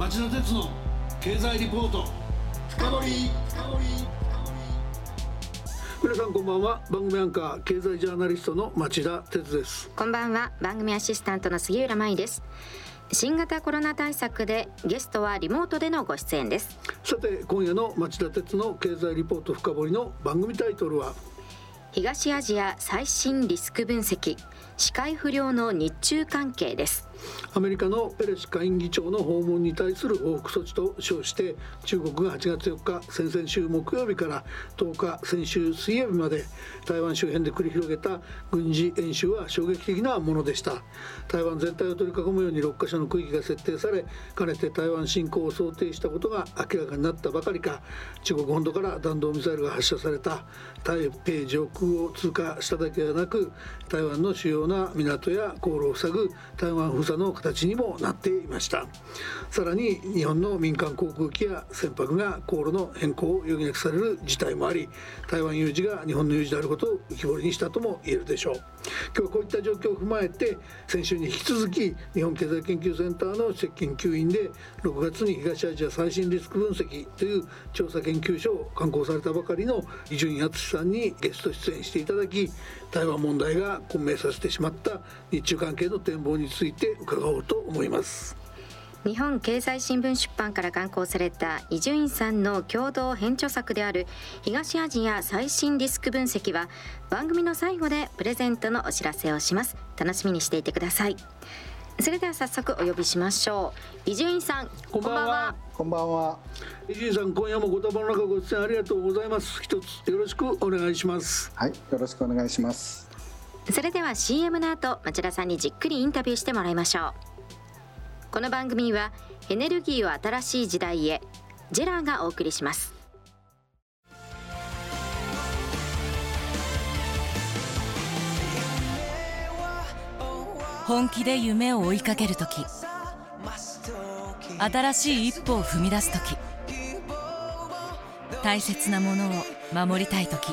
町田鉄の経済リポート。深掘皆さんこんばんは。番組アンカー経済ジャーナリストの町田鉄です。こんばんは。番組アシスタントの杉浦舞です。新型コロナ対策でゲストはリモートでのご出演です。さて今夜の町田鉄の経済リポート深掘りの番組タイトルは東アジア最新リスク分析視界不良の日中関係です。アメリカのペレシ下院議長の訪問に対する報復措置と称して中国が8月4日先々週木曜日から10日先週水曜日まで台湾周辺で繰り広げた軍事演習は衝撃的なものでした。台湾全体を取り囲むように6カ所の区域が設定されかねて台湾侵攻を想定したことが明らかになったばかりか中国本土から弾道ミサイルが発射された。台北上空を通過しただけではなく台湾の主要な港や航路を塞ぐ台湾封鎖の形にもなっていました。さらに日本の民間航空機や船舶が航路の変更を余儀なくされる事態もあり台湾有事が日本の有事であることを浮き彫りにしたとも言えるでしょう。今日はこういった状況を踏まえて先週に引き続き日本経済研究センターの接研究員で6月に東アジア最新リスク分析という調査研究所を刊行されたばかりの伊集院敦さんにゲスト出演していただき台湾問題が混迷させてしまった日中関係の展望について伺おうと思います。日本経済新聞出版から刊行された伊集院さんの共同編著作である東アジア最新リスク分析は番組の最後でプレゼントのお知らせをします。楽しみにしていてください。それでは早速お呼びしましょう。伊集院さんこんばんは。こんばんは。伊集院さん今夜もご多忙の中ご出演ありがとうございます。一つよろしくお願いします。はいよろしくお願いしますそれでは CM の後町田さんにじっくりインタビューしてもらいましょう。この番組はエネルギーを新しい時代へジェラーがお送りします。本気で夢を追いかける時新しい一歩を踏み出す時大切なものを守りたい時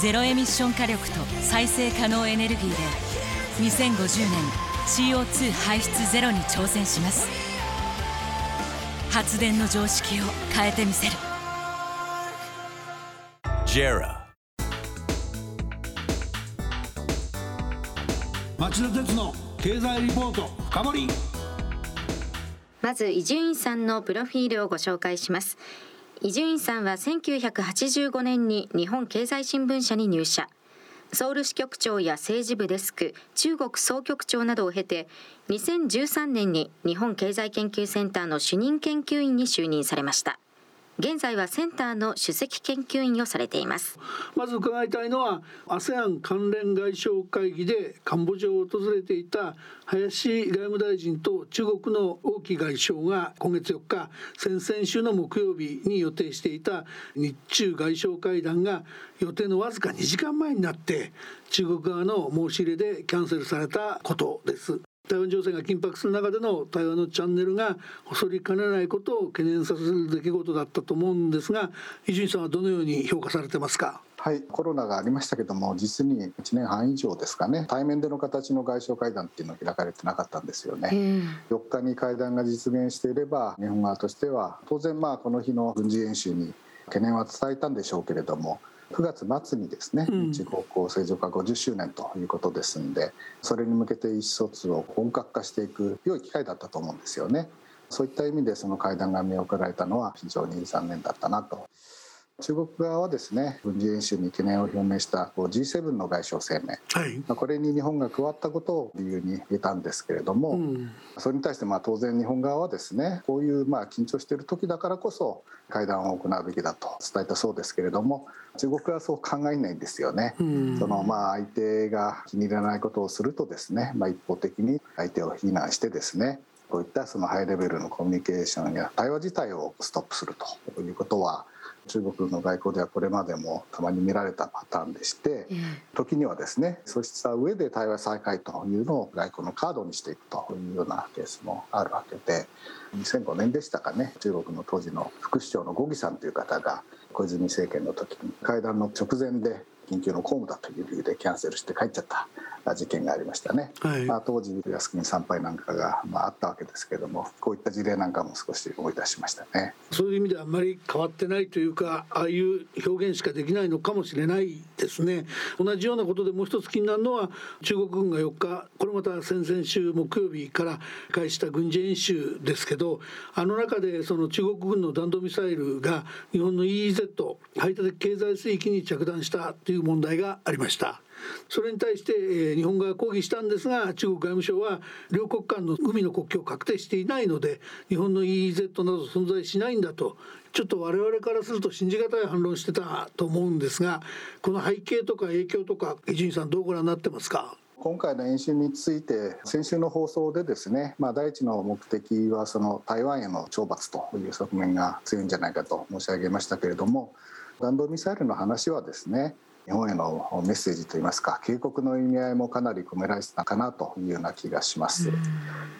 ゼロエミッション火力と再生可能エネルギーで2050年 CO2 排出ゼロに挑戦します。発電の常識を変えてみせる。JERA. 町田鉄の経済リポート深掘り。まず伊集院さんのプロフィールをご紹介します伊集院さんは1985年に日本経済新聞社に入社。ソウル支局長や政治部デスク中国総局長などを経て2013年に日本経済研究センターの主任研究員に就任されました。現在はセンターの首席研究員をされています。まず伺いたいのは ASEAN 関連外相会議でカンボジアを訪れていた林外務大臣と中国の王毅外相が今月4日先々週の木曜日に予定していた日中外相会談が予定のわずか2時間前になって中国側の申し入れでキャンセルされたことです。台湾情勢が緊迫する中での対話のチャンネルが細りかねないことを懸念させる出来事だったと思うんですが伊集院さんはどのように評価されてますか？はいコロナがありましたけども実に1年半以上ですかね。対面での形の外相会談っていうのは開かれてなかったんですよね、4日に会談が実現していれば日本側としては当然まあこの日の軍事演習に懸念は伝えたんでしょうけれども9月末にですね日国交正常化50周年ということですんでそれに向けて意思疎通を本格化していく良い機会だったと思うんですよね。そういった意味でその会談が見送られたのは非常に残念だったなと。中国側はですね軍事演習に懸念を表明した G7 の外相声明、はい。これに日本が加わったことを理由に得たんですけれども、うん。それに対してまあ当然日本側はですねこういうまあ緊張している時だからこそ会談を行うべきだと伝えたそうですけれども中国はそう考えないんですよね。うん。そのまあ相手が気に入らないことをするとですね、まあ、一方的に相手を非難してですねこういったそのハイレベルのコミュニケーションや対話自体をストップするということは中国の外交ではこれまでもたまに見られたパターンでして、時にはですねそうした上で対話再開というのを外交のカードにしていくというようなケースもあるわけで2005年でしたかね中国の当時の副首長の呉義さんという方が小泉政権の時に会談の直前で緊急の公務だという理由でキャンセルして帰っちゃった事件がありましたね、はい、まあ、当時靖国参拝なんかが、まあ、あったわけですけれどもこういった事例なんかも少し思い出しましたね。そういう意味ではあまり変わってないというかああいう表現しかできないのかもしれないですね。同じようなことでもう一つ気になるのは中国軍が4日これまた先々週木曜日から開始した軍事演習ですけどあの中でその中国軍の弾道ミサイルが日本の EEZ 排他的経済水域に着弾したといういう問題がありました。それに対して、日本側が抗議したんですが中国外務省は両国間の海の国境を確定していないので日本の EEZ など存在しないんだとちょっと我々からすると信じがたい反論してたと思うんですがこの背景とか影響とか伊集院さんどうご覧になってますか？今回の演習について先週の放送でですね、まあ、第一の目的はその台湾への懲罰という側面が強いんじゃないかと申し上げましたけれども弾道ミサイルの話はですね日本へのメッセージといいますか警告の意味合いもかなり込められてたかなというような気がします。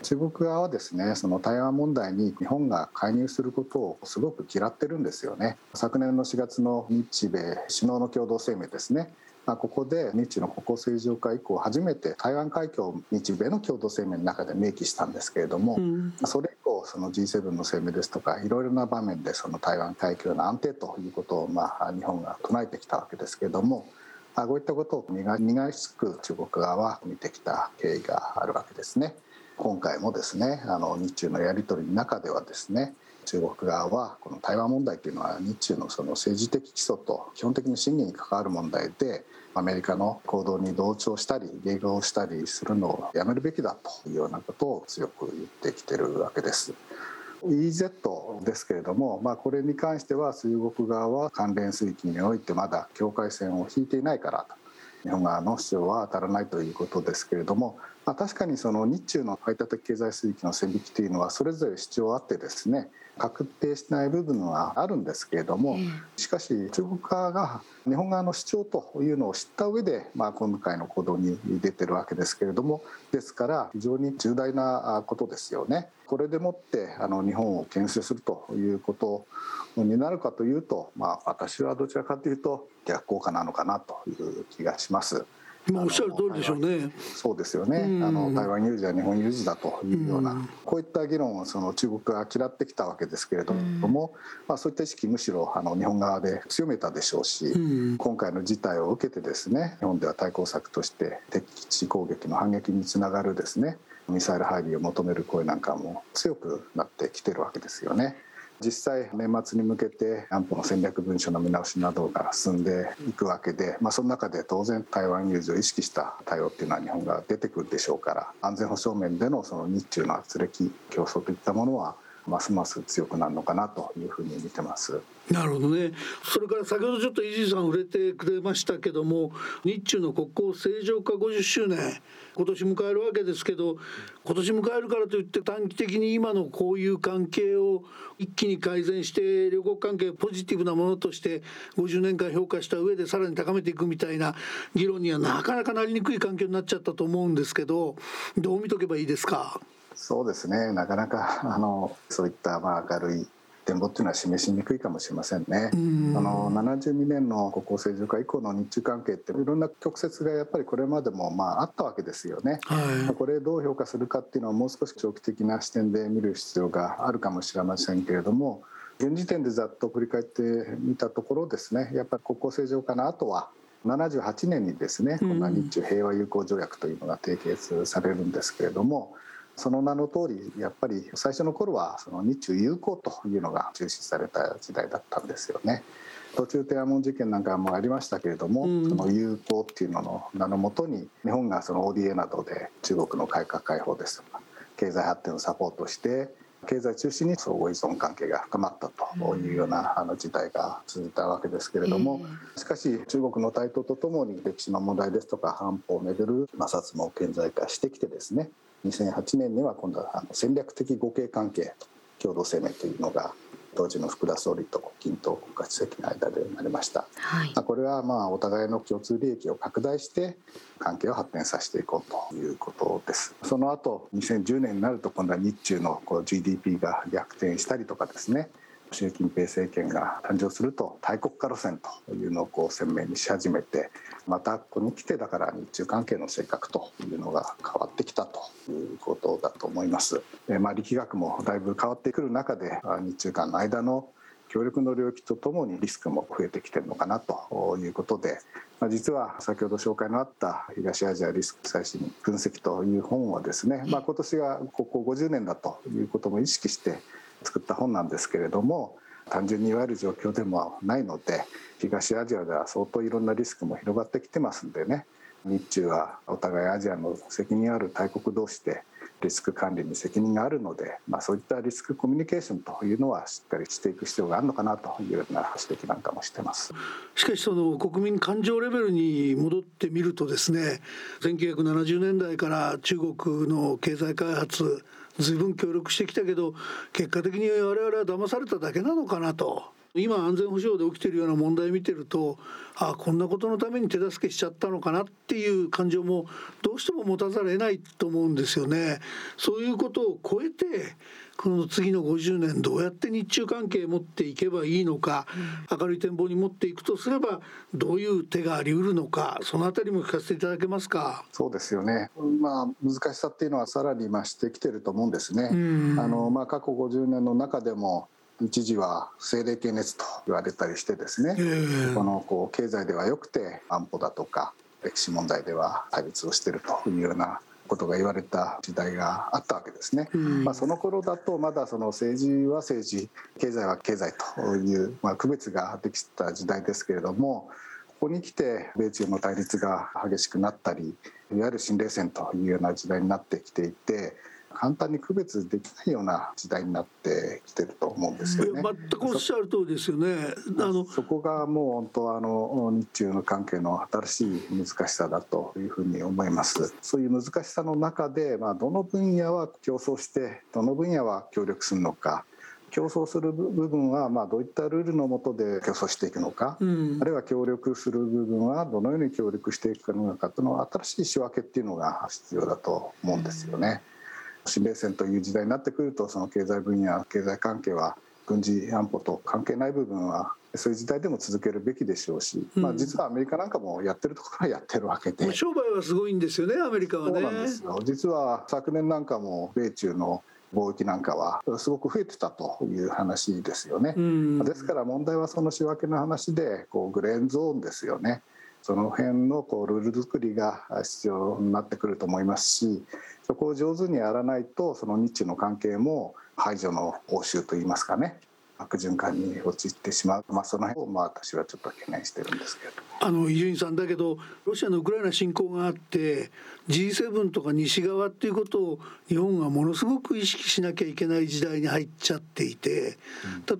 中国側はですねその台湾問題に日本が介入することをすごく嫌ってるんですよね。昨年の4月の日米首脳の共同声明ですねあ、ここで日中の国交正常化以降初めて台湾海峡を日米の共同声明の中で明記したんですけれども、うん、それ以降その G7 の声明ですとかいろいろな場面でその台湾海峡の安定ということをまあ日本が唱えてきたわけですけれども。こういったことを苦々しく中国側は見てきた経緯があるわけですね。今回もですねあの日中のやり取りの中ではですね中国側はこの台湾問題というのは日中のその政治的基礎と基本的に審議に関わる問題でアメリカの行動に同調したり迎合したりするのをやめるべきだというようなことを強く言ってきてるわけです。EZ ですけれども、まあ、これに関しては中国側は関連水域においてまだ境界線を引いていないからと日本側の主張は当たらないということですけれども、まあ、確かにその日中の排他的経済水域の線引きというのはそれぞれ主張あってですね確定してない部分はあるんですけれどもしかし中国側が日本側の主張というのを知った上で、まあ、今回の行動に出てるわけですけれどもですから非常に重大なことですよね。これでもってあの日本を牽制するということになるかというと、まあ、私はどちらかというと逆効果なのかなという気がします。まあ、おっしゃる通りでしょうね。そうですよね。あの台湾有事は日本有事だというような、こういった議論をその中国が嫌ってきたわけですけれども、まあそういった意識むしろあの日本側で強めたでしょうし、今回の事態を受けてですね、日本では対抗策として敵基地攻撃の反撃につながるですね、ミサイル配備を求める声なんかも強くなってきてるわけですよね。実際年末に向けて安保の戦略文書の見直しなどが進んでいくわけで、まあ、その中で当然台湾有事を意識した対応っていうのは日本が出てくるでしょうから安全保障面でのその日中の圧力競争といったものはますます強くなるのかなというふうに見てます。なるほどね。それから先ほどちょっと伊集さん触れてくれましたけども、日中の国交正常化50周年今年迎えるわけですけど、今年迎えるからといって短期的に今のこういう関係を一気に改善して両国関係をポジティブなものとして50年間評価した上でさらに高めていくみたいな議論にはなかなかなりにくい環境になっちゃったと思うんですけど、どう見とけばいいですか？そうですねなかなかあのそういったまあ明るい展望っていうのは示しにくいかもしれませんね。あの72年の国交正常化以降の日中関係っていろんな曲折がやっぱりこれまでもまああったわけですよね。はい、これどう評価するかっていうのはもう少し長期的な視点で見る必要があるかもしれませんけれども現時点でざっと振り返ってみたところですねやっぱり国交正常化の後は78年にですねこんな日中平和友好条約というのが締結されるんですけれども。その名の通りやっぱり最初の頃はその日中友好というのが重視された時代だったんですよね。途中天安門事件なんかもありましたけれども、うん、その友好っていうのの名のもとに日本がその ODA などで中国の改革開放です。とか経済発展をサポートして経済中心に相互依存関係が深まったというようなあの時代が続いたわけですけれどもしかし中国の台頭とともに歴史の問題ですとか反法をめぐる摩擦も顕在化してきてですね2008年には今度は戦略的互恵関係共同声明というのが当時の福田総理と金東国家主席の間で生まれました、はい、これはまあお互いの共通利益を拡大して関係を発展させていこうということです。その後2010年になると今度は日中のこう GDP が逆転したりとかですね習近平政権が誕生すると大国家路線というのをこう鮮明にし始めてまたここに来てだから日中関係の性格というのが変わってきたということだと思います。まあ、力学もだいぶ変わってくる中で日中間の間の協力の領域とともにリスクも増えてきてるのかなということで、まあ、実は先ほど紹介のあった東アジアリスク最新分析という本はですね、まあ、今年がここ50年だということも意識して作った本なんですけれども単純にいわゆる状況でもないので東アジアでは相当いろんなリスクも広がってきてますんでね日中はお互いアジアの責任ある大国同士でリスク管理に責任があるので、まあ、そういったリスクコミュニケーションというのはしっかりしていく必要があるのかなというような指摘なんかもしてます。しかしその国民感情レベルに戻ってみるとですね1970年代から中国の経済開発随分協力してきたけど結果的に我々は騙されただけなのかなと。今安全保障で起きてるような問題見てるとああこんなことのために手助けしちゃったのかなっていう感情もどうしても持たざるを得ないと思うんですよね。そういうことを超えてこの次の50年どうやって日中関係を持っていけばいいのか、明るい展望に持っていくとすればどういう手がありうるのかそのあたりも聞かせていただけますか？そうですよね、まあ、難しさっていうのはさらに増してきてると思うんですね。あのまあ、過去50年の中でも一時は政令系熱と言われたりしてですね、このこう経済ではよくて安保だとか歴史問題では対立をしているというようなことが言われた時代があったわけですね。まあ、その頃だとまだその政治は政治経済は経済という、まあ、区別ができた時代ですけれどもここに来て米中の対立が激しくなったりいわゆる新冷戦というような時代になってきていて簡単に区別できないような時代になってきてると思うんですよね。全くおっしゃる通りですよね。あのそこがもう本当あの日中の関係の新しい難しさだというふうに思います。そういう難しさの中で、まあ、どの分野は競争してどの分野は協力するのか。競争する部分はまあどういったルールの下で競争していくのか、うん、あるいは協力する部分はどのように協力していくのかというのは新しい仕分けっていうのが必要だと思うんですよね。うん新冷戦という時代になってくるとその経済分野経済関係は軍事安保と関係ない部分はそういう時代でも続けるべきでしょうし、うん、まあ、実はアメリカなんかもやってるところはやってるわけで商売はすごいんですよねアメリカはね。そうなんですよ実は昨年なんかも米中の貿易なんかはすごく増えてたという話ですよね。うん、ですから問題はその仕分けの話でこうグレーンゾーンですよね。その辺のこうルール作りが必要になってくると思いますしそこを上手にやらないとその日中の関係も排除の応酬といいますかね。悪循環に陥ってしまう、まあ、その辺をまあ私はちょっと懸念してるんですけど。あの伊集院さんだけどロシアのウクライナ侵攻があって G7 とか西側っていうことを日本がものすごく意識しなきゃいけない時代に入っちゃっていて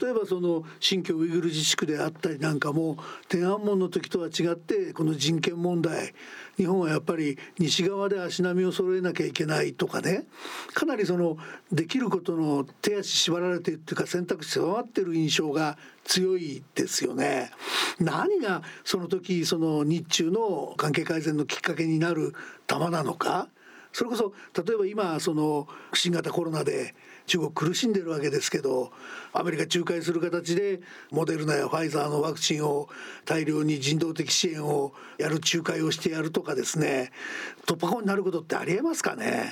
例えばその新疆ウイグル自治区であったりなんかも天安門の時とは違ってこの人権問題日本はやっぱり西側で足並みを揃えなきゃいけないとかね。かなりそのできることの手足縛られてるっていうか選択肢狭まってる印象が強いですよね。何がその時その日中の関係改善のきっかけになる玉なのか。それこそ例えば今その新型コロナで中国苦しんでるわけですけどアメリカ仲介する形でモデルナやファイザーのワクチンを大量に人道的支援をやる仲介をしてやるとかですね。突破口になることってありえますかね？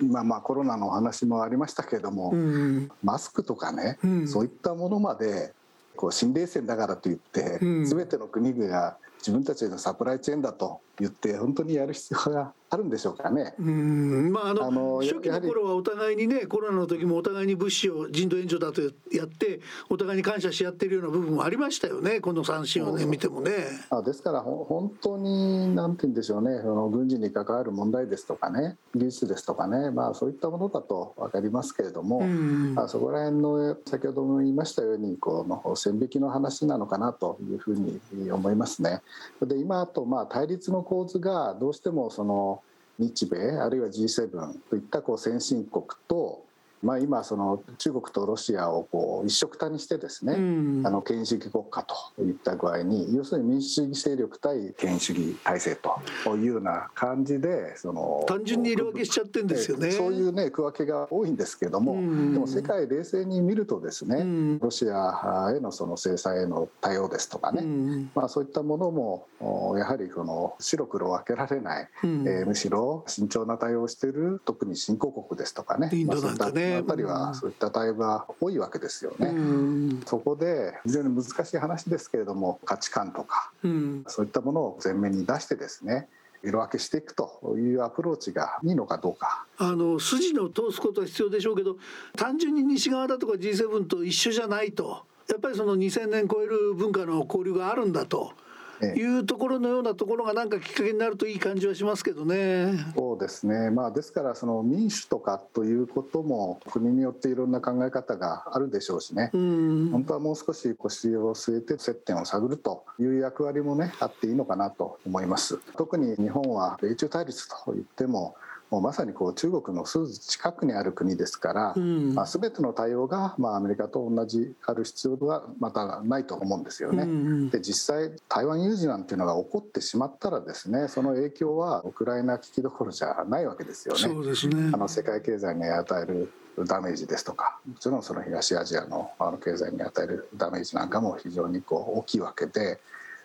今まあコロナの話もありましたけれども、うん、マスクとかね、うん、そういったものまでこう新冷戦だからといって、うん、全ての国が自分たちのサプライチェーンだと言って本当にやる必要があるんでしょうかね。うんまああのあの初期の頃はお互いにねコロナの時もお互いに物資を人道援助だとやってお互いに感謝し合ってるような部分もありましたよねこの三振をね見てもね。あですから本当になんて言うんでしょうねその軍事に関わる問題ですとかね技術ですとかねまあそういったものだと分かりますけれども、あそこら辺の先ほども言いましたようにこの線引きの話なのかなというふうに思いますね。で今とまあ対立の構図がどうしてもその日米あるいは G7 といったこう先進国とまあ、今その中国とロシアをこう一緒くたにしてですね、うん、あの権威主義国家といった具合に要するに民主主義勢力対権威主義体制というような感じでその単純に色分けしちゃってんですよね。そういうね区分けが多いんですけども、うん、でも世界冷静に見るとですね、うん、ロシアへのその制裁への対応ですとかね、まあ、そういったものもやはりこの白黒分けられない、えー、むしろ慎重な対応をしている特に新興国ですとかね。インドなんかね、あたりはそういった対応が多いわけですよね。そこで非常に難しい話ですけれども価値観とか、そういったものを前面に出してですね色分けしていくというアプローチがいいのかどうか。あの筋の通すことは必要でしょうけど単純に西側だとか G7 と一緒じゃないとやっぱりその2000年超える文化の交流があるんだと。いうところのようなところがなんかきっかけになるといい感じはしますけどね。そうですね。まあですからその民主とかということも国によっていろんな考え方があるでしょうしね。本当はもう少し腰を据えて接点を探るという役割もねあっていいのかなと思います。特に日本は米中対立と言ってももうまさにこう中国のすぐ近くにある国ですから、うん、まあ、全ての対応がまあアメリカと同じある必要はまたないと思うんですよね。うんうん、で実際台湾有事なんていうのが起こってしまったらですねその影響はウクライナ危機どころじゃないわけですよね。そうですねあの世界経済に与えるダメージですとかもちろんその東アジアのあの経済に与えるダメージなんかも非常にこう大きいわけで。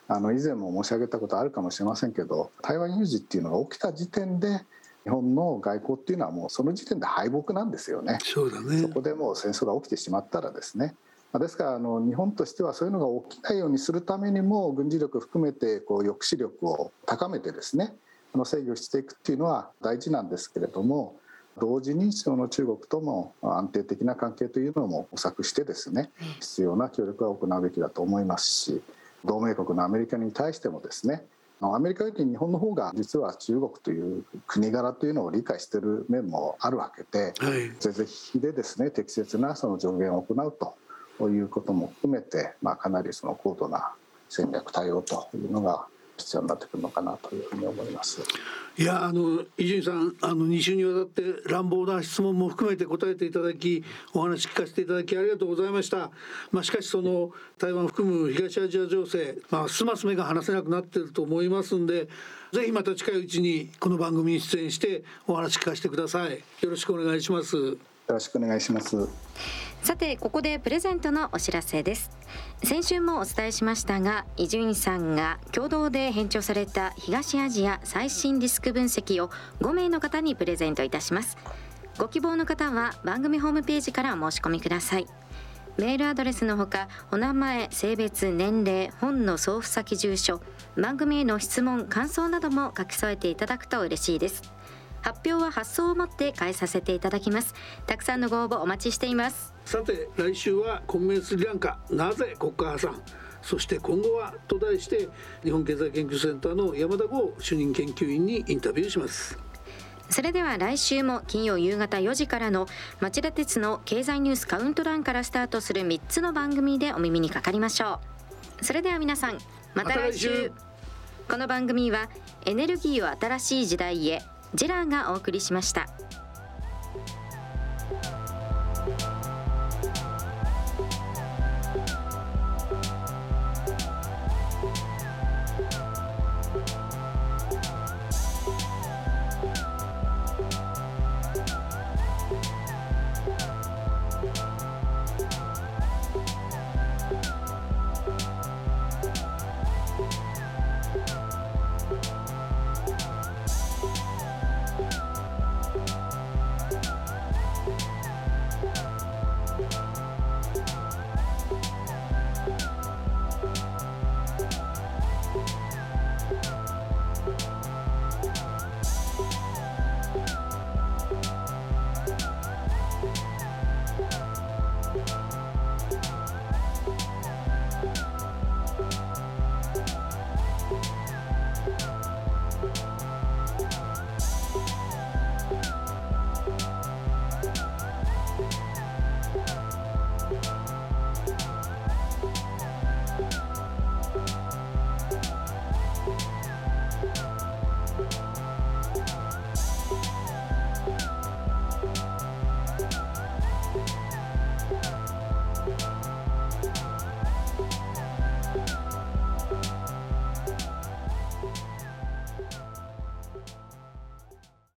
あの以前も申し上げたことあるかもしれませんけど台湾有事っていうのが起きた時点で日本の外交っていうのはもうその時点で敗北なんですよね。そうだね。そこでもう戦争が起きてしまったらですね。ですからあの日本としてはそういうのが起きないようにするためにも軍事力含めてこう抑止力を高めてですねあの制御していくっていうのは大事なんですけれども同時にその中国とも安定的な関係というのも模索してですね必要な協力は行うべきだと思いますし同盟国のアメリカに対してもですねアメリカより日本の方が実は中国という国柄というのを理解している面もあるわけで、はい、是々非でですね適切なその助言を行うということも含めて、まあ、かなりその高度な戦略対応というのが必要になってくるのかなというふうに思います。いやあの伊集院さんあの2週にわたって乱暴な質問も含めて答えていただきお話聞かせていただきありがとうございました。まあ、しかしその台湾を含む東アジア情勢、まあ、すます目が離せなくなっていると思いますんでぜひまた近いうちにこの番組に出演してお話聞かせてください。よろしくお願いします。よろしくお願いします。さてここでプレゼントのお知らせです。先週もお伝えしましたが伊集院さんが共同で編著された東アジア最新リスク分析を5名の方にプレゼントいたします。ご希望の方は番組ホームページからお申し込みください。メールアドレスのほかお名前性別年齢本の送付先住所番組への質問感想なども書き添えていただくと嬉しいです。発表は発送をもって返させていただきます。たくさんのご応募お待ちしています。さて来週は混迷スリランカなぜ国家破産？そして今後はと題して日本経済研究センターの山田剛主任研究員にインタビューします。それでは来週も金曜夕方4時からの町田鉄の経済ニュースカウントダウンからスタートする3つの番組でお耳にかかりましょう。それでは皆さんまた来週。この番組はエネルギーを新しい時代へジェラーがお送りしました。